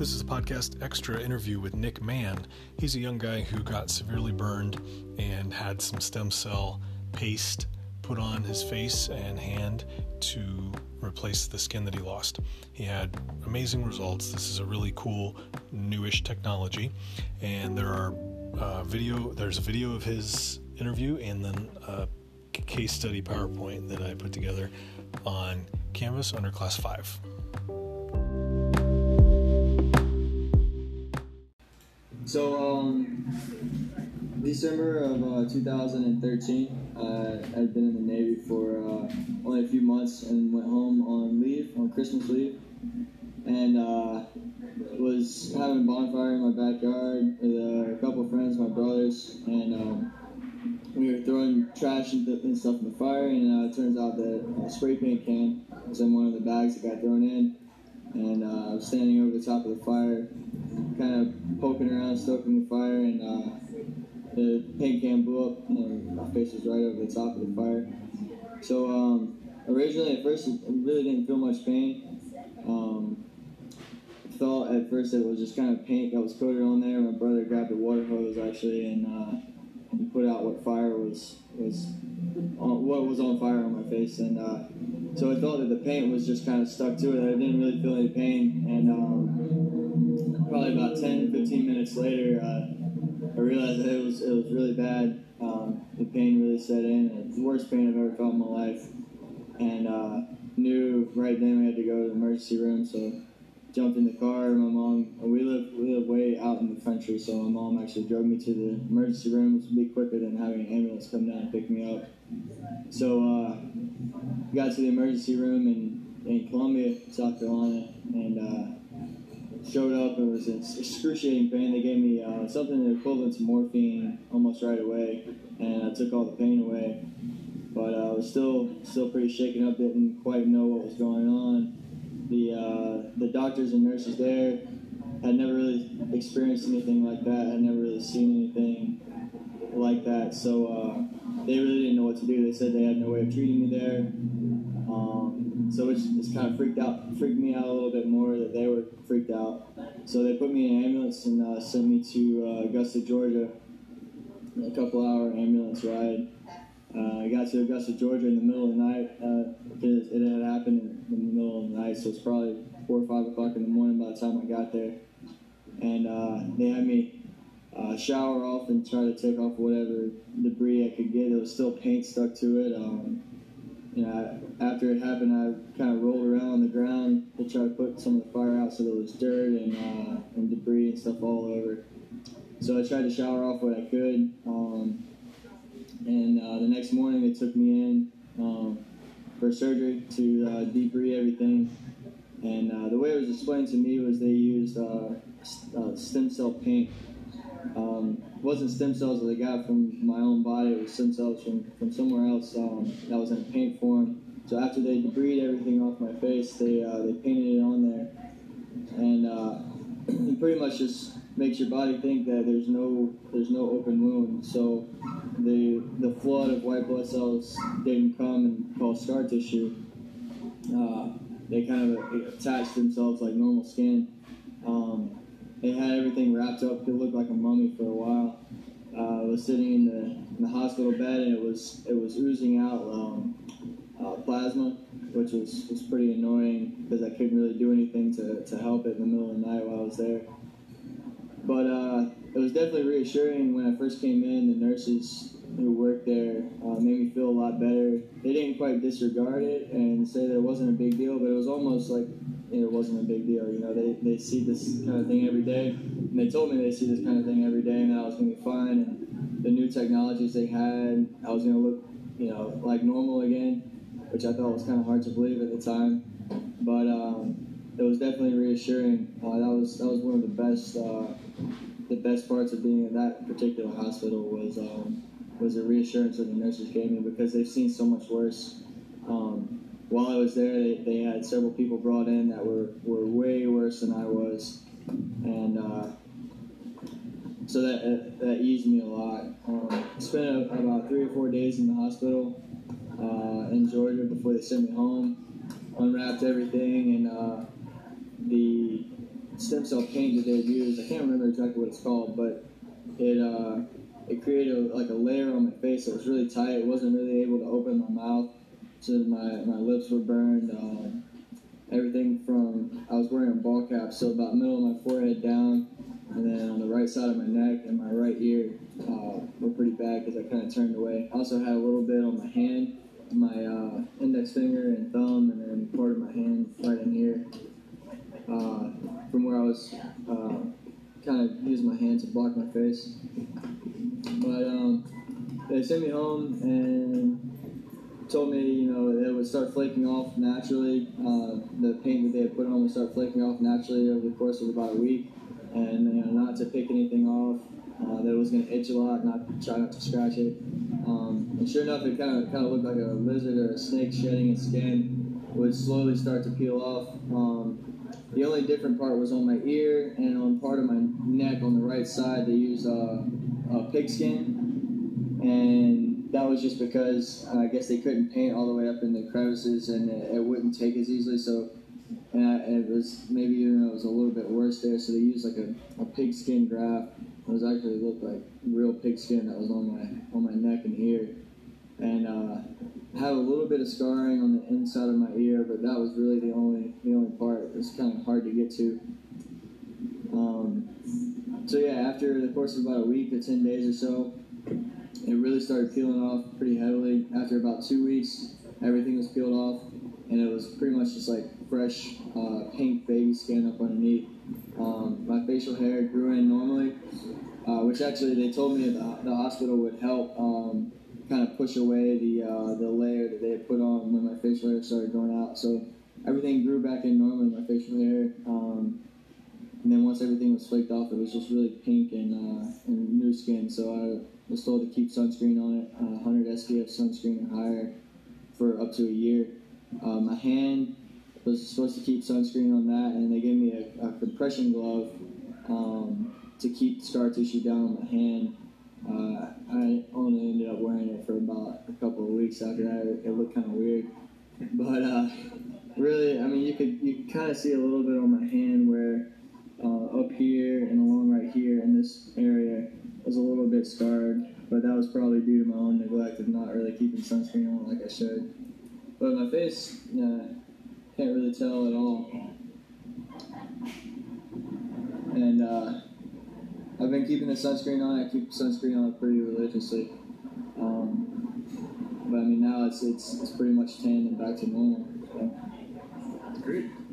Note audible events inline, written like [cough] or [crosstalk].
This is a podcast extra interview with Nick Mann. He's a young guy who got severely burned and had some stem cell paste put on his face and hand to replace the skin that he lost. He had amazing results. This is a really cool newish technology, and there are uh, video. There's a video of his interview and then a case study PowerPoint that I put together on Canvas under Class Five. So, um, December of uh, 2013, uh, I'd been in the Navy for uh, only a few months and went home on leave, on Christmas leave, and uh, was having a bonfire in my backyard with a couple of friends, my brothers, and um, we were throwing trash and, th- and stuff in the fire, and uh, it turns out that a spray paint can was in one of the bags that got thrown in, and uh, I was standing over the top of the fire, kind of poking around, stoking the fire, and uh, the paint can blew up, and my face was right over the top of the fire. So um, originally, at first, it really didn't feel much pain. Um, I thought at first that it was just kind of paint that was coated on there. My brother grabbed a water hose actually, and uh, put out what fire was was on, what was on fire on my face, and uh, so I thought that the paint was just kind of stuck to it. I didn't really feel any pain, and um, probably about 10, 15 minutes later, uh, I realized that it was it was really bad. Um, the pain really set in. It was the worst pain I've ever felt in my life, and uh, knew right then we had to go to the emergency room. So jumped in the car. My mom, we live we live way out in the country, so my mom actually drove me to the emergency room, which would be quicker than having an ambulance come down and pick me up. So uh, got to the emergency room in, in Columbia, South Carolina, and uh, showed up. It was in excruciating pain. They gave me uh, something equivalent to morphine almost right away, and I took all the pain away. But uh, I was still still pretty shaken up. Didn't quite know what was going on doctors and nurses there had never really experienced anything like that. Had never really seen anything like that. So uh, they really didn't know what to do. They said they had no way of treating me there. Um, so it's, it's kind of freaked out, freaked me out a little bit more that they were freaked out. So they put me in an ambulance and uh, sent me to uh, Augusta, Georgia. A couple hour ambulance ride. Uh, I got to Augusta, Georgia in the middle of the night. Uh, it, it had happened in the middle of the night, so it's probably four or five o'clock in the morning by the time I got there. And uh, they had me uh, shower off and try to take off whatever debris I could get. There was still paint stuck to it. Um, you know, after it happened, I kind of rolled around on the ground to try to put some of the fire out, so there was dirt and, uh, and debris and stuff all over. So I tried to shower off what I could. Um, and uh, the next morning, they took me in um, for surgery to uh, everything. And uh, the way it was explained to me was they used uh, uh, stem cell paint. Um, it wasn't stem cells that they got from my own body, it was stem cells from, from somewhere else um, that was in paint form. So after they debrided everything off my face, they, uh, they painted it on there. And [clears throat] it pretty much just makes your body think that there's no there's no open wound. So the the flood of white blood cells didn't come and cause scar tissue. Uh, they kind of attached themselves like normal skin. Um, they had everything wrapped up. It looked like a mummy for a while. Uh, I was sitting in the, in the hospital bed and it was it was oozing out um, uh, plasma, which was, was pretty annoying because I couldn't really do anything to, to help it in the middle of the night while I was there. But uh, it was definitely reassuring when I first came in. The nurses who worked there uh, made me feel a lot better. They didn't quite disregard it and say that it wasn't a big deal, but it was almost like it wasn't a big deal. You know, they, they see this kind of thing every day, and they told me they see this kind of thing every day, and that I was going to be fine. And the new technologies they had, I was going to look, you know, like normal again, which I thought was kind of hard to believe at the time. But um, it was definitely reassuring. Uh, that was that was one of the best uh, the best parts of being in that particular hospital was um, was a reassurance that the nurses gave me because they've seen so much worse. Um, while I was there, they, they had several people brought in that were, were way worse than I was, and uh, so that that eased me a lot. Um, I spent about three or four days in the hospital uh, in Georgia before they sent me home. Unwrapped everything, and uh, the stem cell paint that they used. I can't remember exactly what it's called, but it uh, it created a, like a layer on my face that was really tight. It wasn't really able to open my mouth, so my my lips were burned. Um, everything from I was wearing a ball cap, so about middle of my forehead down, and then on the right side of my neck and my right ear uh, were pretty bad because I kind of turned away. I also had a little bit on my hand, my uh, index finger and thumb, and then part of my hand right in here, uh, from where I was uh, kind of using my hand to block my face. But um, they sent me home and told me, you know, it would start flaking off naturally. Uh, the paint that they had put on would start flaking off naturally over the course of about a week, and you know, not to pick anything off. Uh, that it was going to itch a lot, not try not to scratch it. Um, and sure enough, it kind of kind of looked like a lizard or a snake shedding its skin. Would slowly start to peel off. Um, the only different part was on my ear and on part of my neck on the right side. They used uh, uh, pigskin, and that was just because uh, I guess they couldn't paint all the way up in the crevices, and it, it wouldn't take as easily. So, and, it was maybe even it was a little bit worse there. So they used like a, a pigskin graft. It was actually looked like real pigskin that was on my on my neck and ear, and uh, have a little bit of scarring on the inside of my ear, but that was really the only the only part. It was kind of hard to get to. Um, so yeah, after the course of about a week to ten days or so, it really started peeling off pretty heavily. After about two weeks, everything was peeled off, and it was pretty much just like fresh uh, pink baby skin up underneath. Um, my facial hair grew in normally, uh, which actually they told me the, the hospital would help um, kind of push away the uh, the layer that they had put on when my facial hair started growing out. So everything grew back in normally, my facial hair. Um, and then once everything was flaked off, it was just really pink and, uh, and new skin. So I was told to keep sunscreen on it, uh, 100 SPF sunscreen or higher for up to a year. Uh, my hand was supposed to keep sunscreen on that, and they gave me a, a compression glove um, to keep scar tissue down on my hand. Uh, I only ended up wearing it for about a couple of weeks after that. It looked kind of weird, but uh, really, I mean, you could you could kind of see a little bit on my hand where uh, up here and along right here in this area was a little bit scarred, but that was probably due to my own neglect of not really keeping sunscreen on like I should. But my face, can't really tell at all. And uh, I've been keeping the sunscreen on. I keep sunscreen on pretty religiously. Um, but I mean now it's it's it's pretty much tan and back to normal. So.